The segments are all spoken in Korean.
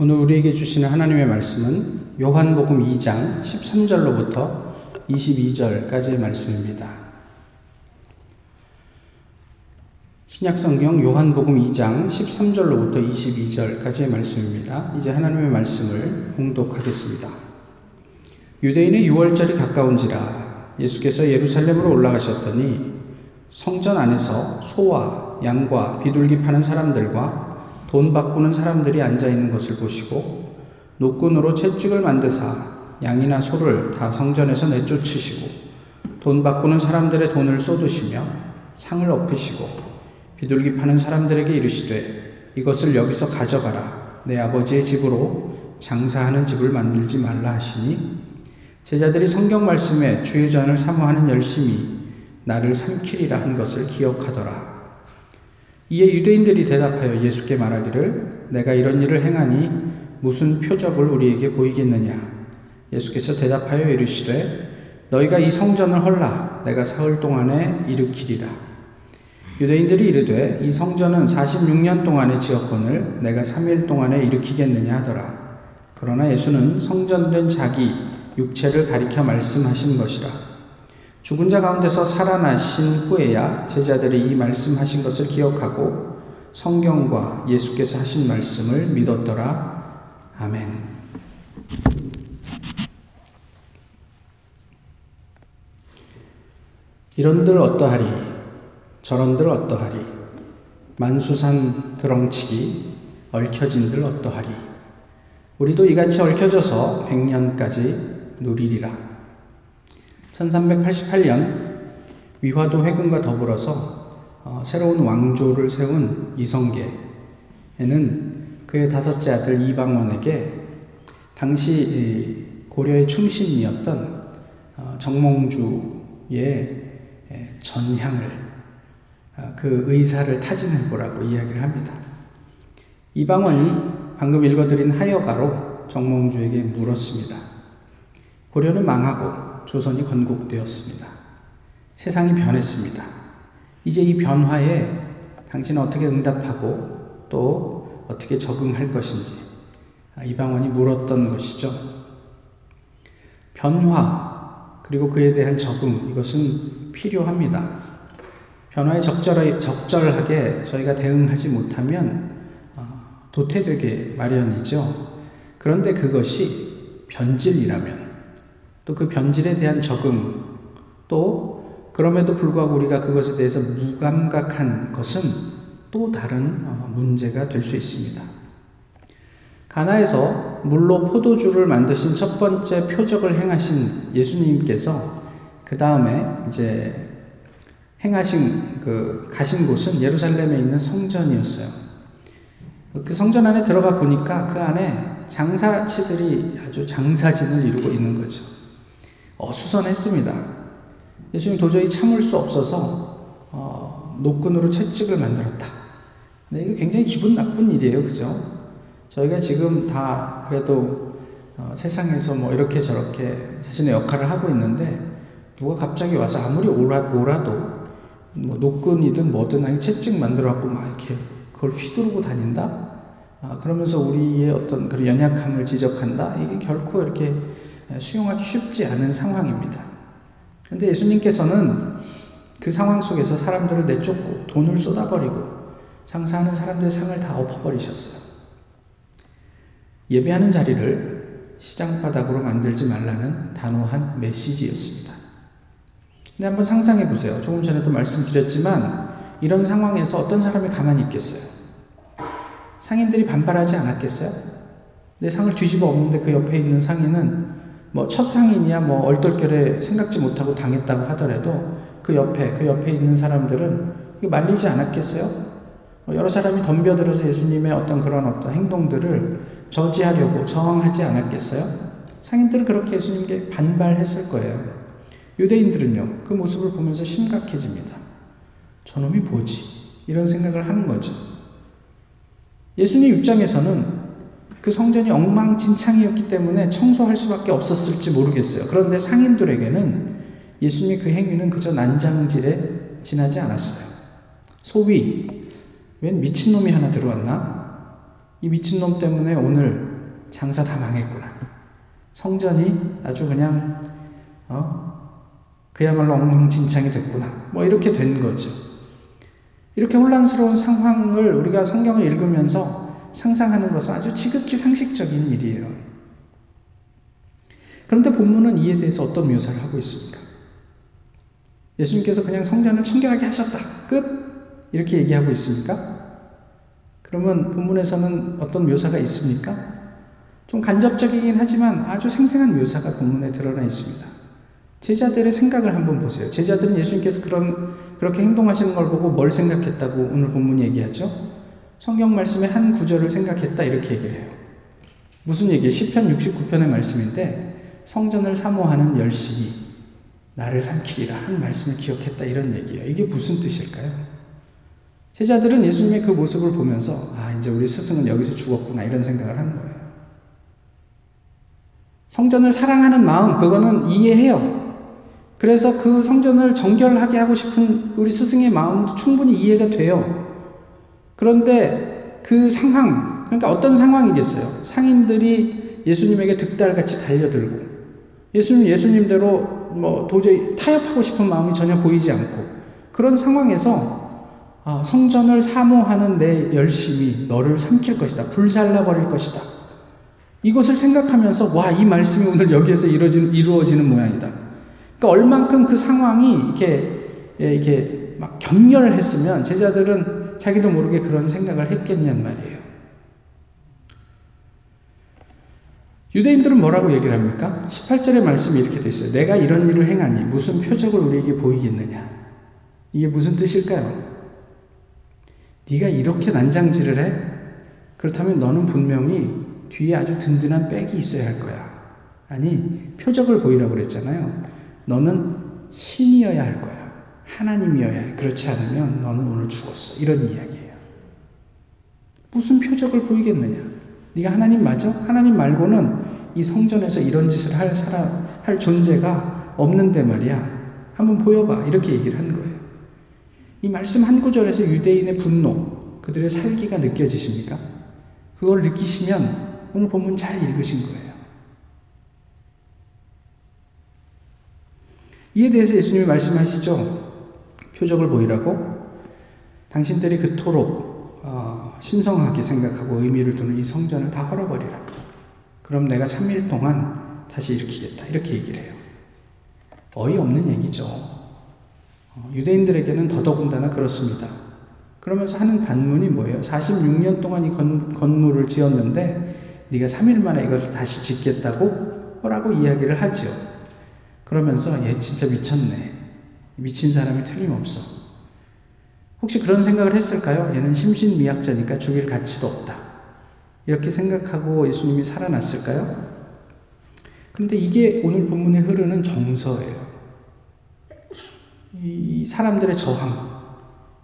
오늘 우리에게 주시는 하나님의 말씀은 요한복음 2장 13절로부터 22절까지의 말씀입니다. 신약성경 요한복음 2장 13절로부터 22절까지의 말씀입니다. 이제 하나님의 말씀을 봉독하겠습니다. 유대인의 6월절이 가까운지라 예수께서 예루살렘으로 올라가셨더니 성전 안에서 소와 양과 비둘기 파는 사람들과 돈 바꾸는 사람들이 앉아 있는 것을 보시고 노끈으로 채찍을 만드사 양이나 소를 다 성전에서 내쫓으시고 돈 바꾸는 사람들의 돈을 쏟으시며 상을 엎으시고 비둘기 파는 사람들에게 이르시되 이것을 여기서 가져가라 내 아버지의 집으로 장사하는 집을 만들지 말라 하시니 제자들이 성경 말씀에 주의 전을 사모하는 열심이 나를 삼키리라 한 것을 기억하더라. 이에 유대인들이 대답하여 예수께 말하기를 내가 이런 일을 행하니 무슨 표적을 우리에게 보이겠느냐? 예수께서 대답하여 이르시되 너희가 이 성전을 헐라. 내가 사흘 동안에 일으키리라. 유대인들이 이르되 이 성전은 46년 동안에 지었거늘 내가 3일 동안에 일으키겠느냐 하더라. 그러나 예수는 성전된 자기 육체를 가리켜 말씀하신 것이라 죽은 자 가운데서 살아나신 후에야 제자들이 이 말씀하신 것을 기억하고 성경과 예수께서 하신 말씀을 믿었더라. 아멘. 이런들 어떠하리, 저런들 어떠하리, 만수산 드렁치기, 얽혀진들 어떠하리. 우리도 이같이 얽혀져서 백년까지 누리리라. 1388년 위화도 회군과 더불어서 어, 새로운 왕조를 세운 이성계에는 그의 다섯째 아들 이방원에게 당시 고려의 충신이었던 어, 정몽주의 전향을 어, 그 의사를 타진해 보라고 이야기를 합니다. 이방원이 방금 읽어드린 하여가로 정몽주에게 물었습니다. 고려는 망하고 조선이 건국되었습니다. 세상이 변했습니다. 이제 이 변화에 당신은 어떻게 응답하고 또 어떻게 적응할 것인지 아, 이방원이 물었던 것이죠. 변화 그리고 그에 대한 적응 이것은 필요합니다. 변화에 적절하게, 저희가 대응하지 못하면 어, 도태되게 마련이죠. 그런데 그것이 변질이라면 또 그 변질에 대한 적응, 또 그럼에도 불구하고 우리가 그것에 대해서 무감각한 것은 또 다른 어, 문제가 될 수 있습니다. 가나에서 물로 포도주를 만드신 첫 번째 표적을 행하신 예수님께서 그 다음에 이제 행하신 그 가신 곳은 예루살렘에 있는 성전이었어요. 그 성전 안에 들어가 보니까 그 안에 장사치들이 아주 장사진을 이루고 있는 거죠. 어수선했습니다. 예수님 도저히 참을 수 없어서 어, 노끈으로 채찍을 만들었다. 네, 이거 굉장히 기분 나쁜 일이에요, 그죠? 저희가 지금 다 그래도 어, 세상에서 뭐 이렇게 저렇게 자신의 역할을 하고 있는데 누가 갑자기 와서 아무리 오라, 오라도 뭐 노끈이든 뭐든 아니 채찍 만들어 갖고 막 이렇게 그걸 휘두르고 다닌다? 아, 그러면서 우리의 어떤 그런 연약함을 지적한다? 이게 결코 이렇게 수용하기 쉽지 않은 상황입니다. 그런데 예수님께서는 그 상황 속에서 사람들을 내쫓고 돈을 쏟아버리고 장사하는 사람들의 상을 다 엎어버리셨어요. 예배하는 자리를 시장바닥으로 만들지 말라는 단호한 메시지였습니다. 근데 한번 상상해 보세요. 조금 전에도 말씀드렸지만 이런 상황에서 어떤 사람이 가만히 있겠어요? 상인들이 반발하지 않았겠어요? 내 상을 뒤집어 엎는데 그 옆에 있는 상인은 뭐 첫 상인이야 뭐 얼떨결에 생각지 못하고 당했다고 하더라도 그 옆에 그 옆에 있는 사람들은 말리지 않았겠어요? 뭐 여러 사람이 덤벼들어서 예수님의 어떤 그런 어떤 행동들을 저지하려고 저항하지 않았겠어요? 상인들은 그렇게 예수님께 반발했을 거예요. 유대인들은요, 그 모습을 보면서 심각해집니다. 저놈이 뭐지? 이런 생각을 하는 거죠. 예수님 입장에서는 그 성전이 엉망진창이었기 때문에 청소할 수밖에 없었을지 모르겠어요. 그런데 상인들에게는 예수님의 그 행위는 그저 난장질에 지나지 않았어요. 소위, 웬 미친놈이 하나 들어왔나? 이 미친놈 때문에 오늘 장사 다 망했구나. 성전이 아주 그냥, 어, 그야말로 엉망진창이 됐구나. 뭐 이렇게 된 거죠. 이렇게 혼란스러운 상황을 우리가 성경을 읽으면서 상상하는 것은 아주 지극히 상식적인 일이에요. 그런데 본문은 이에 대해서 어떤 묘사를 하고 있습니까? 예수님께서 그냥 성전을 청결하게 하셨다. 끝! 이렇게 얘기하고 있습니까? 그러면 본문에서는 어떤 묘사가 있습니까? 좀 간접적이긴 하지만 아주 생생한 묘사가 본문에 드러나 있습니다. 제자들의 생각을 한번 보세요. 제자들은 예수님께서 그런, 그렇게 행동하시는 걸 보고 뭘 생각했다고 오늘 본문 얘기하죠? 성경 말씀의 한 구절을 생각했다 이렇게 얘기를 해요. 무슨 얘기예요? 10편 69편의 말씀인데 성전을 사모하는 열심이 나를 삼키리라 한 말씀을 기억했다 이런 얘기예요. 이게 무슨 뜻일까요? 제자들은 예수님의 그 모습을 보면서 아 이제 우리 스승은 여기서 죽었구나 이런 생각을 한 거예요. 성전을 사랑하는 마음 그거는 이해해요. 그래서 그 성전을 정결하게 하고 싶은 우리 스승의 마음도 충분히 이해가 돼요. 그런데 그 상황 그러니까 어떤 상황이겠어요? 상인들이 예수님에게 득달같이 달려들고 예수님 예수님대로 뭐 도저히 타협하고 싶은 마음이 전혀 보이지 않고 그런 상황에서 아, 성전을 사모하는 내 열심이 너를 삼킬 것이다. 불살라 버릴 것이다. 이것을 생각하면서 와, 이 말씀이 오늘 여기에서 이루어지는, 이루어지는 모양이다. 그러니까 얼만큼 그 상황이 이렇게, 예, 이렇게 막 격렬했으면 제자들은 자기도 모르게 그런 생각을 했겠냔 말이에요. 유대인들은 뭐라고 얘기를 합니까? 18절의 말씀이 이렇게 돼 있어요. 내가 이런 일을 행하니 무슨 표적을 우리에게 보이겠느냐? 이게 무슨 뜻일까요? 네가 이렇게 난장질을 해? 그렇다면 너는 분명히 뒤에 아주 든든한 백이 있어야 할 거야. 아니, 표적을 보이라고 그랬잖아요. 너는 신이어야 할 거야. 하나님이어야 해. 그렇지 않으면 너는 오늘 죽었어. 이런 이야기예요. 무슨 표적을 보이겠느냐? 네가 하나님 맞아? 하나님 말고는 이 성전에서 이런 짓을 할 사람, 할 존재가 없는데 말이야. 한번 보여봐. 이렇게 얘기를 한 거예요. 이 말씀 한 구절에서 유대인의 분노, 그들의 살기가 느껴지십니까? 그걸 느끼시면 오늘 본문 잘 읽으신 거예요. 이에 대해서 예수님이 말씀하시죠. 표적을 보이라고 당신들이 그토록 어, 신성하게 생각하고 의미를 두는 이 성전을 다 헐어버리라. 그럼 내가 3일 동안 다시 일으키겠다. 이렇게 얘기를 해요. 어이없는 얘기죠. 어, 유대인들에게는 더더군다나 그렇습니다. 그러면서 하는 반문이 뭐예요? 46년 동안 이 건, 건물을 지었는데 네가 3일 만에 이걸 다시 짓겠다고? 라고 이야기를 하죠. 그러면서 얘 진짜 미쳤네. 미친 사람이 틀림없어. 혹시 그런 생각을 했을까요? 얘는 심신미약자니까 죽일 가치도 없다. 이렇게 생각하고 예수님이 살아났을까요? 그런데 이게 오늘 본문에 흐르는 정서예요. 이 사람들의 저항,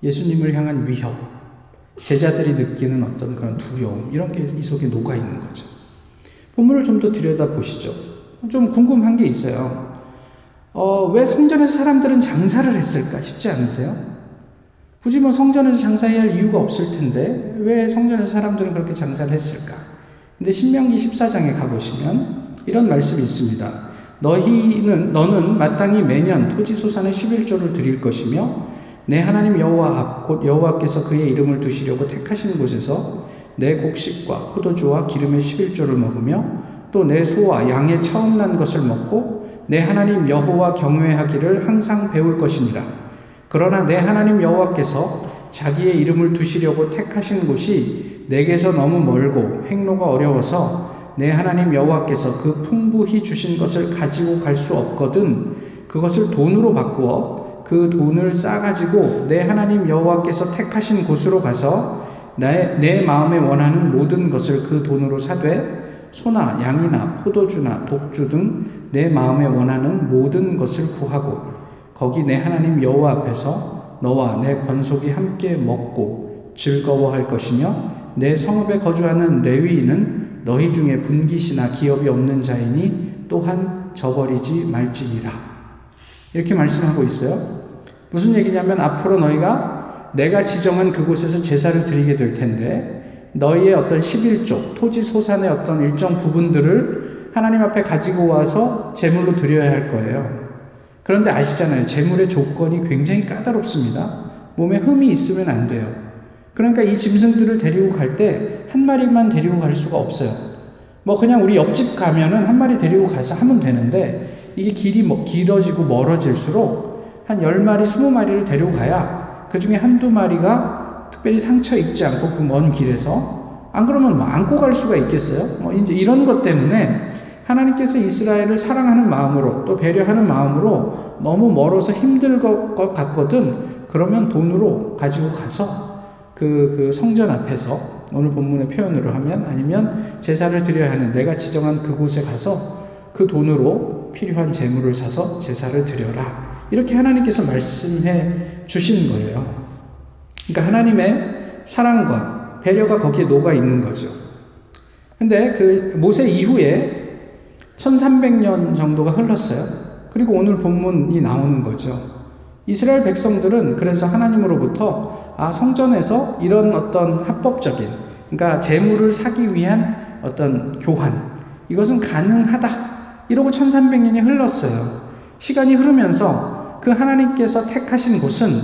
예수님을 향한 위협, 제자들이 느끼는 어떤 그런 두려움, 이런 게 이 속에 녹아 있는 거죠. 본문을 좀 더 들여다 보시죠. 좀 궁금한 게 있어요. 어, 왜 성전에서 사람들은 장사를 했을까 싶지 않으세요? 굳이 뭐 성전에서 장사해야 할 이유가 없을 텐데, 왜 성전에서 사람들은 그렇게 장사를 했을까? 근데 신명기 14장에 가보시면 이런 말씀이 있습니다. 너희는 너는 마땅히 매년 토지 소산의 11조를 드릴 것이며 내 하나님 여호와 앞 곧 여호와께서 그의 이름을 두시려고 택하신 곳에서 내 곡식과 포도주와 기름의 11조를 먹으며 또 내 소와 양의 처음 난 것을 먹고 내 하나님 여호와 경외하기를 항상 배울 것이니라. 그러나 내 하나님 여호와께서 자기의 이름을 두시려고 택하신 곳이 내게서 너무 멀고 행로가 어려워서 내 하나님 여호와께서 그 풍부히 주신 것을 가지고 갈 수 없거든 그것을 돈으로 바꾸어 그 돈을 싸가지고 내 하나님 여호와께서 택하신 곳으로 가서 내, 내 마음에 원하는 모든 것을 그 돈으로 사되 소나 양이나 포도주나 독주 등 내 마음에 원하는 모든 것을 구하고 거기 내 하나님 여호와 앞에서 너와 내 권속이 함께 먹고 즐거워할 것이며 내 성읍에 거주하는 레위인은 너희 중에 분깃이나 기업이 없는 자이니 또한 저버리지 말지니라. 이렇게 말씀하고 있어요. 무슨 얘기냐면 앞으로 너희가 내가 지정한 그곳에서 제사를 드리게 될 텐데 너희의 어떤 11조, 토지 소산의 어떤 일정 부분들을 하나님 앞에 가지고 와서 제물로 드려야 할 거예요. 그런데 아시잖아요. 제물의 조건이 굉장히 까다롭습니다. 몸에 흠이 있으면 안 돼요. 그러니까 이 짐승들을 데리고 갈 때 한 마리만 데리고 갈 수가 없어요. 뭐 그냥 우리 옆집 가면은 한 마리 데리고 가서 하면 되는데 이게 길이 뭐 길어지고 멀어질수록 한 10마리, 20마리를 데리고 가야 그 중에 한두 마리가 특별히 상처 입지 않고 그 먼 길에서 안 그러면 뭐 안고 갈 수가 있겠어요? 뭐 이제 이런 것 때문에 하나님께서 이스라엘을 사랑하는 마음으로 또 배려하는 마음으로 너무 멀어서 힘들 것 같거든 그러면 돈으로 가지고 가서 그, 그 성전 앞에서 오늘 본문의 표현으로 하면 아니면 제사를 드려야 하는 내가 지정한 그곳에 가서 그 돈으로 필요한 재물을 사서 제사를 드려라. 이렇게 하나님께서 말씀해 주신 거예요. 그러니까 하나님의 사랑과 배려가 거기에 녹아 있는 거죠. 근데 그 모세 이후에 1300년 정도가 흘렀어요. 그리고 오늘 본문이 나오는 거죠. 이스라엘 백성들은 그래서 하나님으로부터 아, 성전에서 이런 어떤 합법적인, 그러니까 재물을 사기 위한 어떤 교환, 이것은 가능하다. 이러고 1300년이 흘렀어요. 시간이 흐르면서 그 하나님께서 택하신 곳은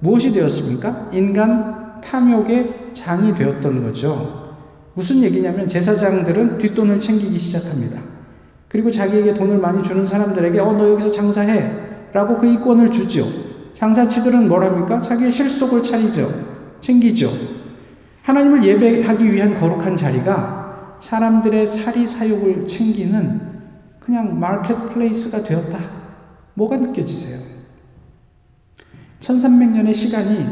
무엇이 되었습니까? 인간 탐욕의 장이 되었던 거죠. 무슨 얘기냐면 제사장들은 뒷돈을 챙기기 시작합니다. 그리고 자기에게 돈을 많이 주는 사람들에게 어, 너 여기서 장사해. 라고 그 이권을 주죠. 장사치들은 뭘 합니까? 자기의 실속을 차리죠. 챙기죠. 하나님을 예배하기 위한 거룩한 자리가 사람들의 사리 사욕을 챙기는 그냥 마켓플레이스가 되었다. 뭐가 느껴지세요? 1300년의 시간이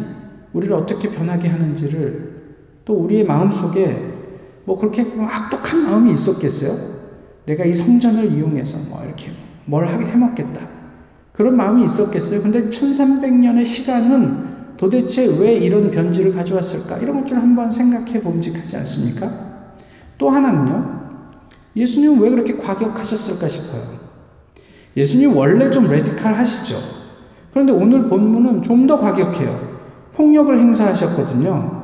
우리를 어떻게 변하게 하는지를 또 우리의 마음 속에 뭐 그렇게 악독한 마음이 있었겠어요? 내가 이 성전을 이용해서 뭐 이렇게 뭘 하게 해먹겠다. 그런 마음이 있었겠어요. 근데 1300년의 시간은 도대체 왜 이런 변질을 가져왔을까? 이런 것들을 한번 생각해 봄직하지 않습니까? 또 하나는요. 예수님은 왜 그렇게 과격하셨을까 싶어요. 예수님 원래 좀 레디칼 하시죠. 그런데 오늘 본문은 좀 더 과격해요. 폭력을 행사하셨거든요.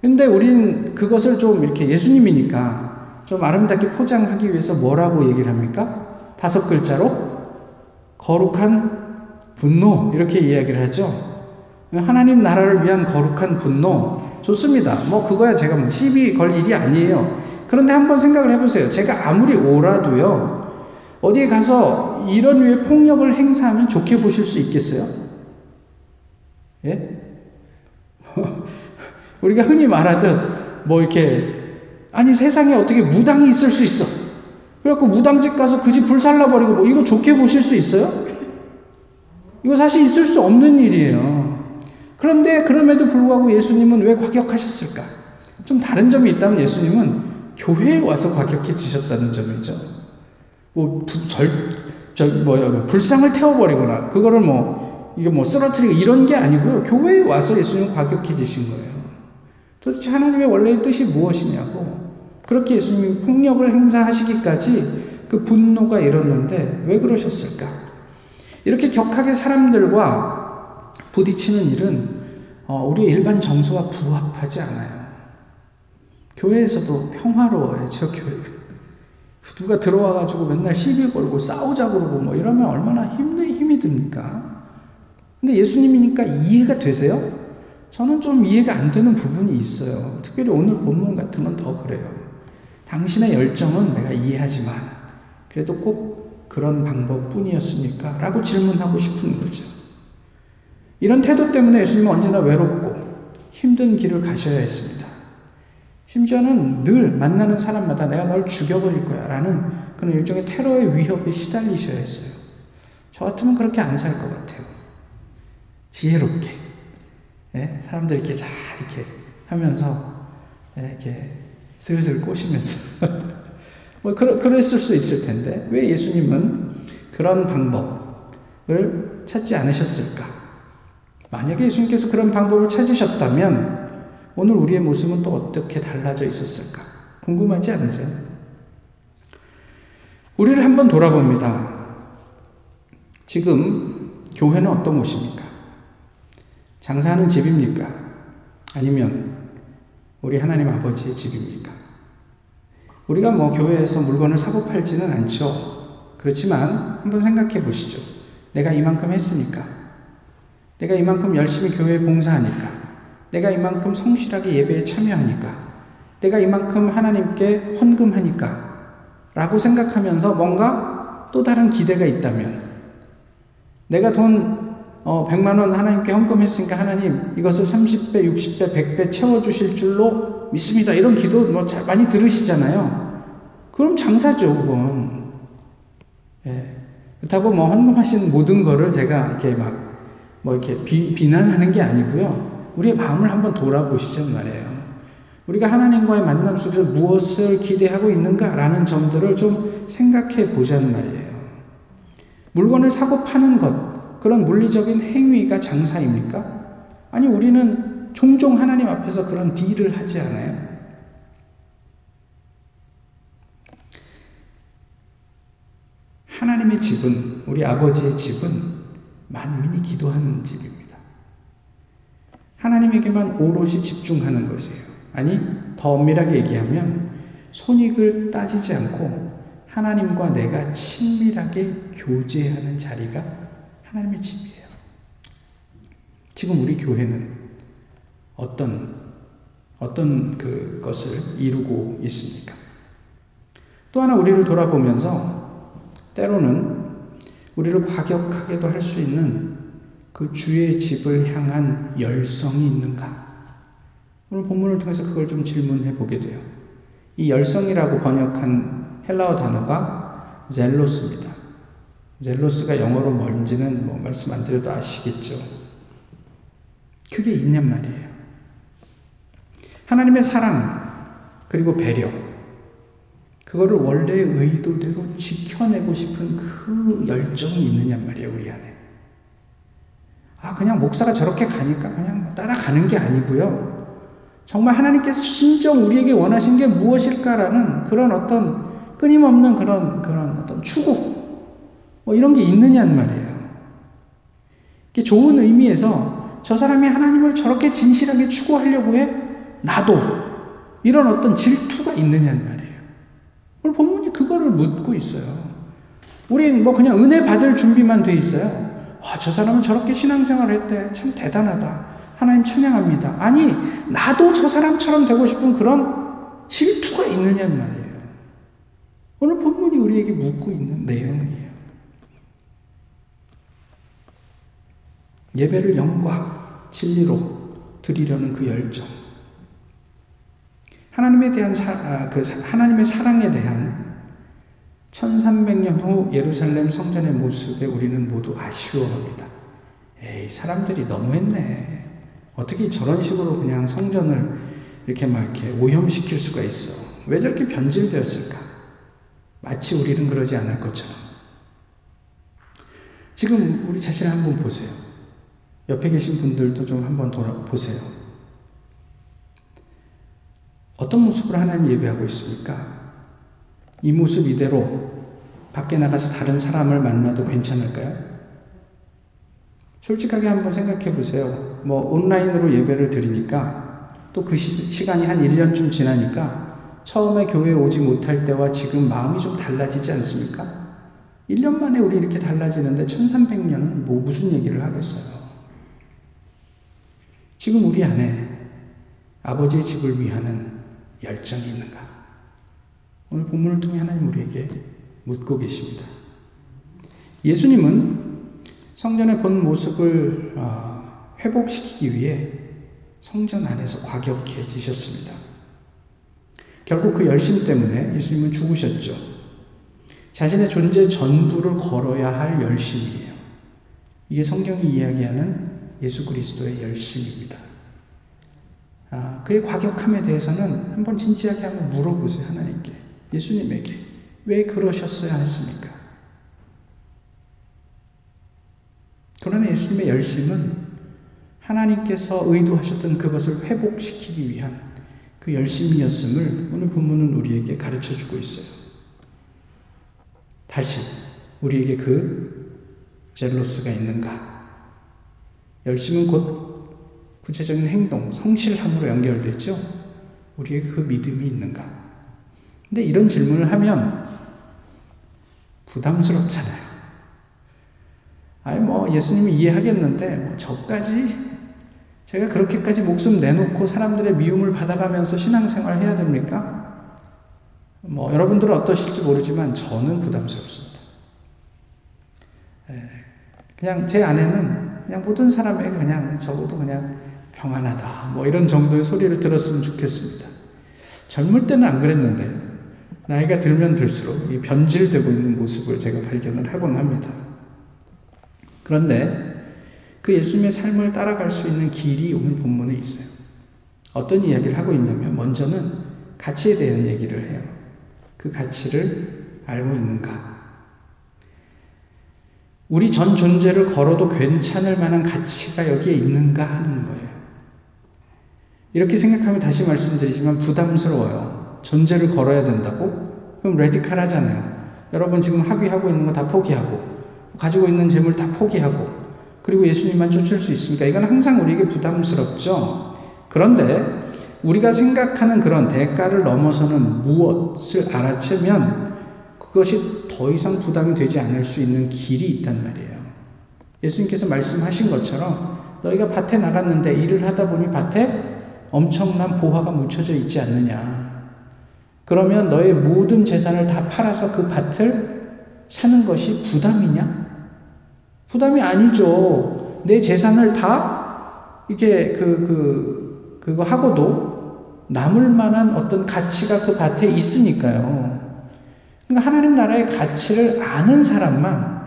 근데 우리는 그것을 좀 이렇게 예수님이니까 좀 아름답게 포장하기 위해서 뭐라고 얘기를 합니까? 다섯 글자로 거룩한 분노 이렇게 이야기를 하죠. 하나님 나라를 위한 거룩한 분노 좋습니다. 뭐 그거야 제가 뭐 시비 걸 일이 아니에요. 그런데 한번 생각을 해보세요. 제가 아무리 오라도요 어디에 가서 이런 류의 폭력을 행사하면 좋게 보실 수 있겠어요? 예? 우리가 흔히 말하듯 뭐 이렇게 아니 세상에 어떻게 무당이 있을 수 있어? 그래갖고 무당집 가서 그 집 불살라버리고 뭐 이거 좋게 보실 수 있어요? 이거 사실 있을 수 없는 일이에요. 그런데 그럼에도 불구하고 예수님은 왜 과격하셨을까? 좀 다른 점이 있다면 예수님은 교회에 와서 과격해지셨다는 점이죠. 뭐, 절, 저, 뭐야, 불상을 태워버리거나, 그거를 뭐, 이게 뭐 쓰러뜨리고 이런 게 아니고요. 교회에 와서 예수님은 과격해지신 거예요. 도대체 하나님의 원래의 뜻이 무엇이냐고. 그렇게 예수님이 폭력을 행사하시기까지 그 분노가 일었는데 왜 그러셨을까? 이렇게 격하게 사람들과 부딪히는 일은 어, 우리의 일반 정서와 부합하지 않아요. 교회에서도 평화로워야죠, 교회가. 누가 들어와가지고 맨날 시비 걸고 싸우자 그러고 뭐 이러면 얼마나 힘든 힘이 듭니까? 근데 예수님이니까 이해가 되세요? 저는 좀 이해가 안 되는 부분이 있어요. 특별히 오늘 본문 같은 건 더 그래요. 당신의 열정은 내가 이해하지만 그래도 꼭 그런 방법뿐이었습니까? 라고 질문하고 싶은 거죠. 이런 태도 때문에 예수님은 언제나 외롭고 힘든 길을 가셔야 했습니다. 심지어는 늘 만나는 사람마다 내가 널 죽여버릴 거야 라는 그런 일종의 테러의 위협에 시달리셔야 했어요. 저 같으면 그렇게 안 살 것 같아요. 지혜롭게. 예? 사람들 이렇게 잘 이렇게 하면서 예? 이렇게 슬슬 꼬시면서 뭐 그러, 그랬을 수 있을 텐데 왜 예수님은 그런 방법을 찾지 않으셨을까? 만약에 예수님께서 그런 방법을 찾으셨다면 오늘 우리의 모습은 또 어떻게 달라져 있었을까? 궁금하지 않으세요? 우리를 한번 돌아봅니다. 지금 교회는 어떤 곳입니까? 장사하는 집입니까? 아니면 우리 하나님 아버지의 집입니까? 우리가 뭐 교회에서 물건을 사고 팔지는 않죠. 그렇지만 한번 생각해 보시죠. 내가 이만큼 했으니까. 내가 이만큼 열심히 교회에 봉사하니까. 내가 이만큼 성실하게 예배에 참여하니까. 내가 이만큼 하나님께 헌금하니까. 라고 생각하면서 뭔가 또 다른 기대가 있다면 내가 돈 어, 100만 원 하나님께 헌금했으니까 하나님 이것을 30배, 60배, 100배 채워 주실 줄로 믿습니다. 이런 기도 뭐 많이 들으시잖아요. 그럼 장사죠, 그건. 예. 그렇다고 뭐 헌금하신 모든 거를 제가 이렇게 막 뭐 이렇게 비, 비난하는 게 아니고요. 우리의 마음을 한번 돌아보시죠 말이에요. 우리가 하나님과의 만남 속에서 무엇을 기대하고 있는가라는 점들을 좀 생각해 보자는 말이에요. 물건을 사고 파는 것, 그런 물리적인 행위가 장사입니까? 아니, 우리는 종종 하나님 앞에서 그런 딜을 하지 않아요? 하나님의 집은, 우리 아버지의 집은 만민이 기도하는 집입니다. 하나님에게만 오롯이 집중하는 것이에요. 아니, 더 엄밀하게 얘기하면 손익을 따지지 않고 하나님과 내가 친밀하게 교제하는 자리가 하나님의 집이에요. 지금 우리 교회는 어떤 어떤 그 것을 이루고 있습니까? 또 하나 우리를 돌아보면서 때로는 우리를 과격하게도 할 수 있는 그 주의 집을 향한 열성이 있는가? 오늘 본문을 통해서 그걸 좀 질문해 보게 돼요. 이 열성이라고 번역한 헬라어 단어가 젤로스입니다. 젤로스가 영어로 뭔지는 뭐 말씀 안 드려도 아시겠죠. 그게 있냔 말이에요. 하나님의 사랑, 그리고 배려, 그거를 원래의 의도대로 지켜내고 싶은 그 열정이 있느냐 말이에요, 우리 안에. 아, 그냥 목사가 저렇게 가니까 그냥 뭐 따라가는 게 아니고요. 정말 하나님께서 진정 우리에게 원하신 게 무엇일까라는 그런 어떤 끊임없는 그런, 그런 어떤 추구, 뭐 이런 게 있느냐는 말이에요. 이게 좋은 의미에서 저 사람이 하나님을 저렇게 진실하게 추구하려고 해? 나도. 이런 어떤 질투가 있느냐는 말이에요. 오늘 본문이 그거를 묻고 있어요. 우린 뭐 그냥 은혜 받을 준비만 돼 있어요. 와, 저 사람은 저렇게 신앙생활을 했대. 참 대단하다. 하나님 찬양합니다. 아니, 나도 저 사람처럼 되고 싶은 그런 질투가 있느냐는 말이에요. 오늘 본문이 우리에게 묻고 있는 내용이에요. 예배를 영과 진리로 드리려는 그 열정. 하나님에 대한 사, 아, 그 하나님의 사랑에 대한 1300년 후 예루살렘 성전의 모습에 우리는 모두 아쉬워합니다. 에이, 사람들이 너무했네. 어떻게 저런 식으로 그냥 성전을 이렇게 막 이렇게 오염시킬 수가 있어. 왜 저렇게 변질되었을까? 마치 우리는 그러지 않을 것처럼. 지금 우리 자신을 한번 보세요. 옆에 계신 분들도 좀 한번 돌아보세요. 어떤 모습으로 하나님 예배하고 있습니까? 이 모습 이대로 밖에 나가서 다른 사람을 만나도 괜찮을까요? 솔직하게 한번 생각해 보세요. 뭐 온라인으로 예배를 드리니까 또 그 시간이 한 1년쯤 지나니까 처음에 교회에 오지 못할 때와 지금 마음이 좀 달라지지 않습니까? 1년 만에 우리 이렇게 달라지는데 1300년은 뭐 무슨 얘기를 하겠어요? 지금 우리 안에 아버지의 집을 위하는 열정이 있는가? 오늘 본문을 통해 하나님 우리에게 묻고 계십니다. 예수님은 성전의 본 모습을 어, 회복시키기 위해 성전 안에서 과격해지셨습니다. 결국 그 열심 때문에 예수님은 죽으셨죠. 자신의 존재 전부를 걸어야 할 열심이에요. 이게 성경이 이야기하는 예수 그리스도의 열심입니다. 아, 그의 과격함에 대해서는 한번 진지하게 한번 물어보세요, 하나님께. 예수님에게. 왜 그러셨어야 했습니까? 그러나 예수님의 열심은 하나님께서 의도하셨던 그것을 회복시키기 위한 그 열심이었음을 오늘 본문은 우리에게 가르쳐 주고 있어요. 다시 우리에게 그 젤로스가 있는가? 열심은 곧 구체적인 행동, 성실함으로 연결되죠. 우리에게 그 믿음이 있는가? 근데 이런 질문을 하면 부담스럽잖아요. 아니, 뭐, 예수님이 이해하겠는데, 뭐, 저까지? 제가 그렇게까지 목숨 내놓고 사람들의 미움을 받아가면서 신앙생활 해야 됩니까? 뭐, 여러분들은 어떠실지 모르지만 저는 부담스럽습니다. 예, 그냥 제 아내는 그냥 모든 사람에게 그냥 적어도 그냥 평안하다. 뭐 이런 정도의 소리를 들었으면 좋겠습니다. 젊을 때는 안 그랬는데, 나이가 들면 들수록 이 변질되고 있는 모습을 제가 발견을 하곤 합니다. 그런데 그 예수님의 삶을 따라갈 수 있는 길이 오늘 본문에 있어요. 어떤 이야기를 하고 있냐면 먼저는 가치에 대한 얘기를 해요. 그 가치를 알고 있는가? 우리 전 존재를 걸어도 괜찮을 만한 가치가 여기에 있는가 하는 거예요. 이렇게 생각하면 다시 말씀드리지만 부담스러워요. 존재를 걸어야 된다고? 그럼 레디칼 하잖아요. 여러분 지금 합의하고 있는 거 다 포기하고, 가지고 있는 재물 다 포기하고, 그리고 예수님만 쫓을 수 있습니까? 이건 항상 우리에게 부담스럽죠. 그런데 우리가 생각하는 그런 대가를 넘어서는 무엇을 알아채면 그것이 더 이상 부담이 되지 않을 수 있는 길이 있단 말이에요. 예수님께서 말씀하신 것처럼 너희가 밭에 나갔는데 일을 하다 보니 밭에 엄청난 보화가 묻혀져 있지 않느냐. 그러면 너의 모든 재산을 다 팔아서 그 밭을 사는 것이 부담이냐? 부담이 아니죠. 내 재산을 다 이게 그, 그, 그거 하고도 남을 만한 어떤 가치가 그 밭에 있으니까요. 그러니까 하나님 나라의 가치를 아는 사람만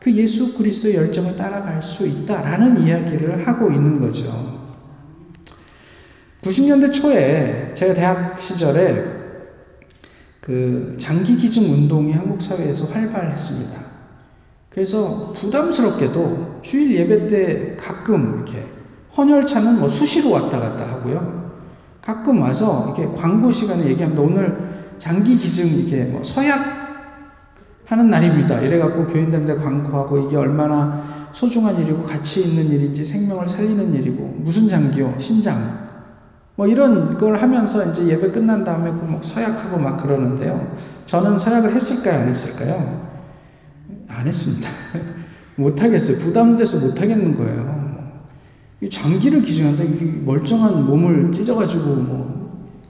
그 예수 그리스도의 열정을 따라갈 수 있다라는 이야기를 하고 있는 거죠. 90년대 초에 제가 대학 시절에 그 장기 기증 운동이 한국 사회에서 활발했습니다. 그래서 부담스럽게도 주일 예배 때 가끔 이렇게 헌혈차는 뭐 수시로 왔다 갔다 하고요. 가끔 와서 이렇게 광고 시간에 얘기합니다. 오늘 장기 기증 이렇게 뭐 서약 하는 날입니다. 이래갖고 교인들한테 광고하고 이게 얼마나 소중한 일이고 가치 있는 일인지 생명을 살리는 일이고 무슨 장기요? 신장. 뭐 이런 걸 하면서 이제 예배 끝난 다음에 그 서약하고 막 그러는데요. 저는 서약을 했을까요? 안 했을까요? 안 했습니다. 못 하겠어요. 부담돼서 못 하겠는 거예요. 장기를 기증한다? 이게 멀쩡한 몸을 찢어가지고 뭐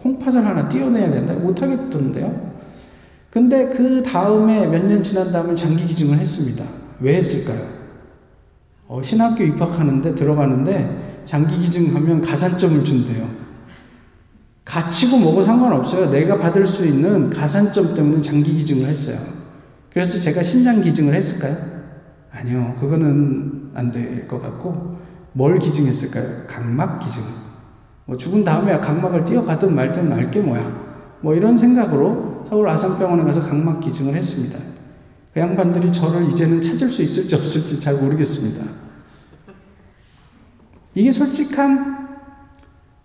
콩팥을 하나 띄어내야 된다? 못하겠던데요? 근데 그 다음에 몇 년 지난 다음에 장기 기증을 했습니다. 왜 했을까요? 어, 신학교 입학하는데 들어가는데 장기 기증하면 가산점을 준대요. 갇히고 뭐고 상관없어요. 내가 받을 수 있는 가산점 때문에 장기 기증을 했어요. 그래서 제가 신장 기증을 했을까요? 아니요. 그거는 안 될 것 같고, 뭘 기증했을까요? 각막 기증. 뭐 죽은 다음에 각막을 띄어가든 말든 알게 뭐야. 뭐 이런 생각으로 서울 아산병원에 가서 각막 기증을 했습니다. 그 양반들이 저를 이제는 찾을 수 있을지 없을지 잘 모르겠습니다. 이게 솔직한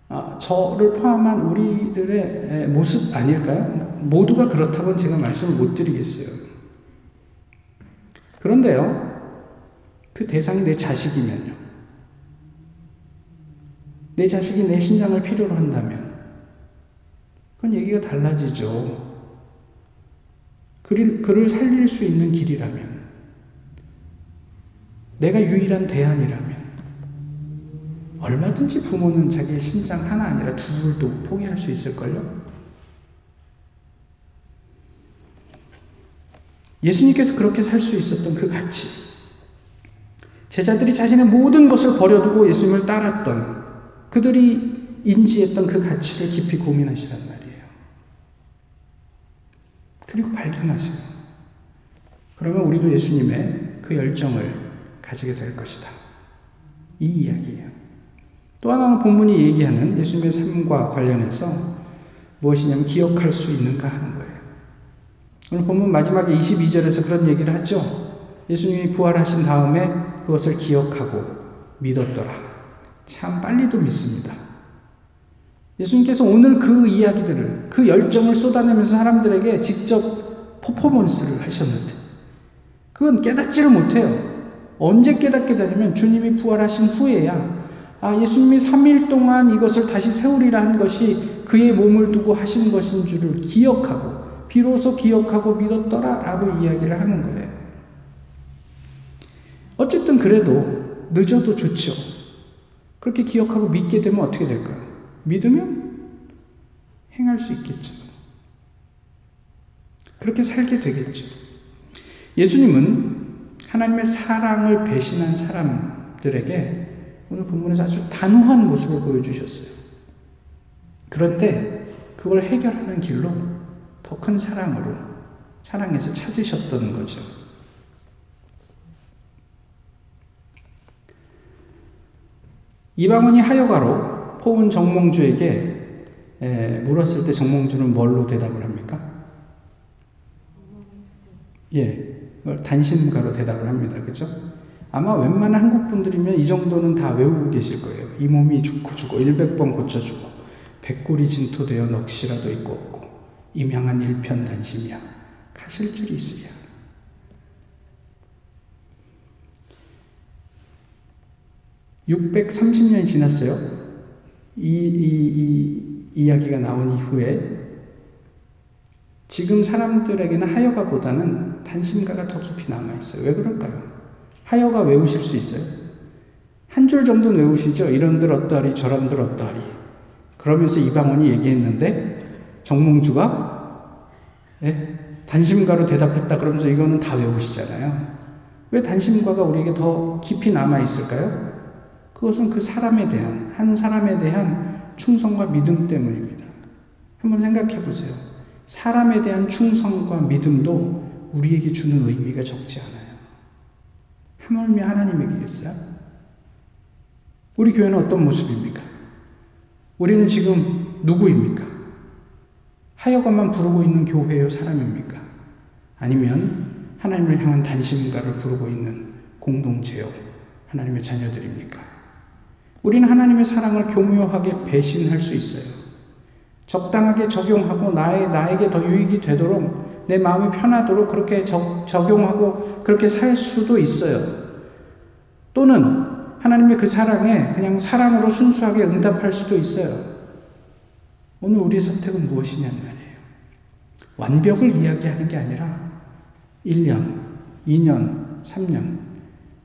아, 저를 포함한 우리들의 모습 아닐까요? 모두가 그렇다고는 제가 말씀을 못 드리겠어요. 그런데요, 그 대상이 내 자식이면요. 내 자식이 내 신장을 필요로 한다면, 그건 얘기가 달라지죠. 그를, 그를 살릴 수 있는 길이라면, 내가 유일한 대안이라면, 얼마든지 부모는 자기의 신장 하나 아니라 둘도 포기할 수 있을걸요? 예수님께서 그렇게 살 수 있었던 그 가치. 제자들이 자신의 모든 것을 버려두고 예수님을 따랐던 그들이 인지했던 그 가치를 깊이 고민하시란 말이에요. 그리고 발견하세요. 그러면 우리도 예수님의 그 열정을 가지게 될 것이다. 이 이야기예요. 또 하나는 본문이 얘기하는 예수님의 삶과 관련해서 무엇이냐면 기억할 수 있는가 하는 거예요. 오늘 본문 마지막에 22절에서 그런 얘기를 하죠. 예수님이 부활하신 다음에 그것을 기억하고 믿었더라. 참 빨리도 믿습니다. 예수님께서 오늘 그 이야기들을, 그 열정을 쏟아내면서 사람들에게 직접 퍼포먼스를 하셨는데, 그건 깨닫지를 못해요. 언제 깨닫게 되냐면 주님이 부활하신 후에야 아, 예수님이 3일 동안 이것을 다시 세우리라 한 것이 그의 몸을 두고 하신 것인 줄을 기억하고, 비로소 기억하고 믿었더라 라고 이야기를 하는 거예요. 어쨌든 그래도 늦어도 좋죠. 그렇게 기억하고 믿게 되면 어떻게 될까요? 믿으면 행할 수 있겠죠. 그렇게 살게 되겠죠. 예수님은 하나님의 사랑을 배신한 사람들에게 오늘 본문에서 아주 단호한 모습을 보여주셨어요. 그런데 그걸 해결하는 길로 더 큰 사랑으로 사랑에서 찾으셨던 거죠. 이방원이 하여가로 포운 정몽주에게 물었을 때 정몽주는 뭘로 대답을 합니까? 예, 단신가로 대답을 합니다. 그죠? 아마 웬만한 한국 분들이면 이 정도는 다 외우고 계실 거예요. 이 몸이 죽고 죽고 100번 고쳐주고 백골이 진토되어 넋이라도 있고 없고 임양한 일편 단심이야. 가실 줄이 있으랴. (630년이) 지났어요 이, 이, 이 이야기가 나온 이후에 지금 사람들에게는 하여가 보다는 단심가가 더 깊이 남아있어요. 왜 그럴까요? 하여가 외우실 수 있어요. 한 줄 정도는 외우시죠? 이런들 어떠하리, 저런들 어떠하리. 그러면서 이방원이 얘기했는데, 정몽주가, 예? 단심가로 대답했다 그러면서 이거는 다 외우시잖아요. 왜 단심가가 우리에게 더 깊이 남아있을까요? 그것은 그 사람에 대한, 한 사람에 대한 충성과 믿음 때문입니다. 한번 생각해 보세요. 사람에 대한 충성과 믿음도 우리에게 주는 의미가 적지 않아요. 하물며 하나님에게겠어요? 우리 교회는 어떤 모습입니까? 우리는 지금 누구입니까? 하여가만 부르고 있는 교회요 사람입니까? 아니면 하나님을 향한 단심가를 부르고 있는 공동체요 하나님의 자녀들입니까? 우리는 하나님의 사랑을 교묘하게 배신할 수 있어요. 적당하게 적용하고 나의, 나에게 더 유익이 되도록 내 마음이 편하도록 그렇게 적, 적용하고 그렇게 살 수도 있어요. 또는 하나님의 그 사랑에 그냥 사랑으로 순수하게 응답할 수도 있어요. 오늘 우리의 선택은 무엇이냐는 말이에요. 완벽을 이야기하는 게 아니라 1년, 2년, 3년.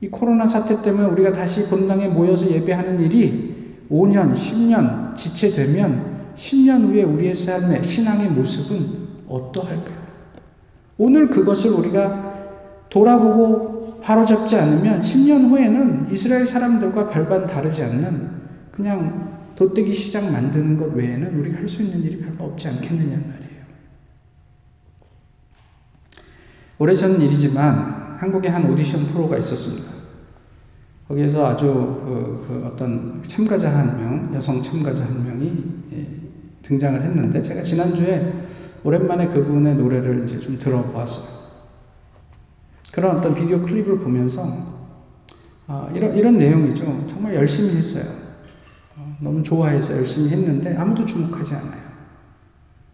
이 코로나 사태 때문에 우리가 다시 본당에 모여서 예배하는 일이 5년, 10년 지체되면 10년 후에 우리의 삶의 신앙의 모습은 어떠할까요? 오늘 그것을 우리가 돌아보고 바로잡지 않으면 10년 후에는 이스라엘 사람들과 별반 다르지 않는 그냥 돗대기 시장 만드는 것 외에는 우리가 할 수 있는 일이 별로 없지 않겠느냐는 말이에요. 오래전 일이지만 한국에 한 오디션 프로가 있었습니다. 거기에서 아주 그, 그 어떤 참가자 한 명, 여성 참가자 한 명이 예, 등장을 했는데 제가 지난주에 오랜만에 그분의 노래를 이제 좀 들어봤어요. 그런 어떤 비디오 클립을 보면서 아, 이런, 이런 내용이죠. 정말 열심히 했어요. 어, 너무 좋아해서 열심히 했는데 아무도 주목하지 않아요.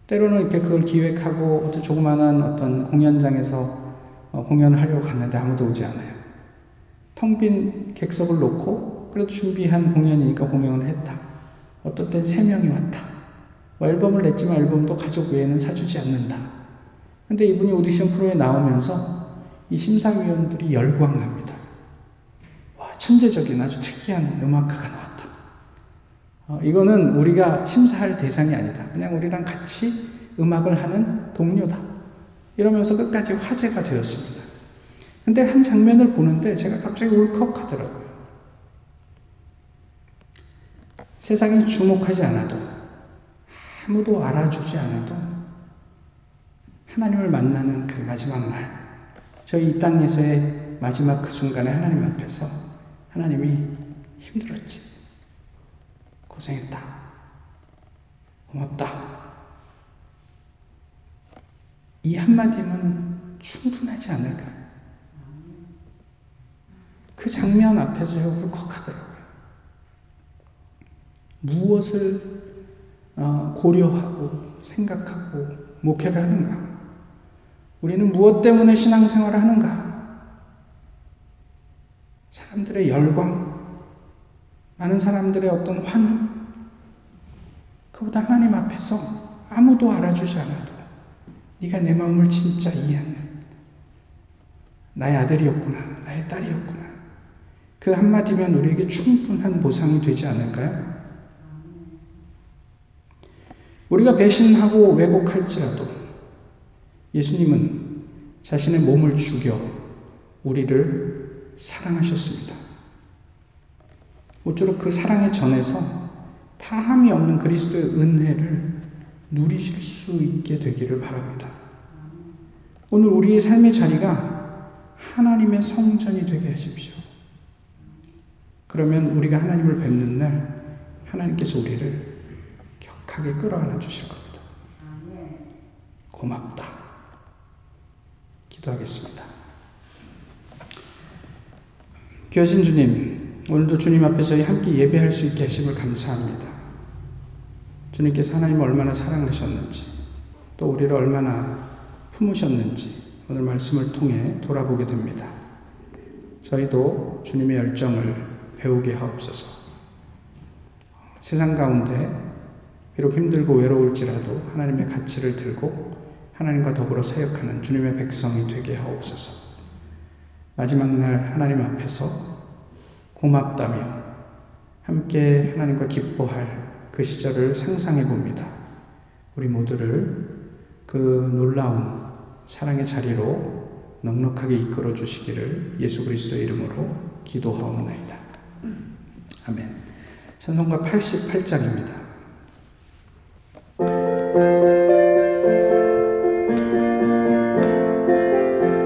때로는 이렇게 그걸 기획하고 어떤 조그마한 어떤 공연장에서 어, 공연을 하려고 갔는데 아무도 오지 않아요. 텅 빈 객석을 놓고 그래도 준비한 공연이니까 공연을 했다. 어떤 땐세 명이 왔다. 뭐 앨범을 냈지만 앨범도 가족 외에는 사주지 않는다. 근데 이분이 오디션 프로에 나오면서 이 심사위원들이 열광합니다. 와, 천재적인 아주 특이한 음악가가 나왔다. 어, 이거는 우리가 심사할 대상이 아니다. 그냥 우리랑 같이 음악을 하는 동료다. 이러면서 끝까지 화제가 되었습니다. 근데 한 장면을 보는데 제가 갑자기 울컥하더라고요. 세상이 주목하지 않아도 아무도 알아주지 않아도 하나님을 만나는 그 마지막 날, 저희 이 땅에서의 마지막 그 순간에 하나님 앞에서 하나님이 힘들었지. 고생했다. 고맙다. 이 한마디면 충분하지 않을까? 그 장면 앞에서 울컥하더라고요. 무엇을 어, 고려하고 생각하고 목회를 하는가? 우리는 무엇 때문에 신앙생활을 하는가? 사람들의 열광, 많은 사람들의 어떤 환호, 그보다 하나님 앞에서 아무도 알아주지 않아도 네가 내 마음을 진짜 이해하는 나의 아들이었구나, 나의 딸이었구나. 그 한마디면 우리에게 충분한 보상이 되지 않을까요? 우리가 배신하고 왜곡할지라도 예수님은 자신의 몸을 죽여 우리를 사랑하셨습니다. 모쪼록 그 사랑에 전해서 다함이 없는 그리스도의 은혜를 누리실 수 있게 되기를 바랍니다. 오늘 우리의 삶의 자리가 하나님의 성전이 되게 하십시오. 그러면 우리가 하나님을 뵙는 날 하나님께서 우리를 격하게 끌어안아 주실 겁니다. 고맙다. 기도하겠습니다. 귀하신 주님, 오늘도 주님 앞에서 함께 예배할 수 있게 하심을 감사합니다. 주님께서 하나님을 얼마나 사랑하셨는지, 또 우리를 얼마나 품으셨는지 오늘 말씀을 통해 돌아보게 됩니다. 저희도 주님의 열정을 배우게 하옵소서. 세상 가운데 비록 힘들고 외로울지라도 하나님의 가치를 들고 하나님과 더불어 사역하는 주님의 백성이 되게 하옵소서. 마지막 날 하나님 앞에서 고맙다며 함께 하나님과 기뻐할 그 시절을 상상해 봅니다. 우리 모두를 그 놀라운 사랑의 자리로 넉넉하게 이끌어 주시기를 예수 그리스도의 이름으로 기도하옵나이다. 아멘. 찬송가 88장입니다.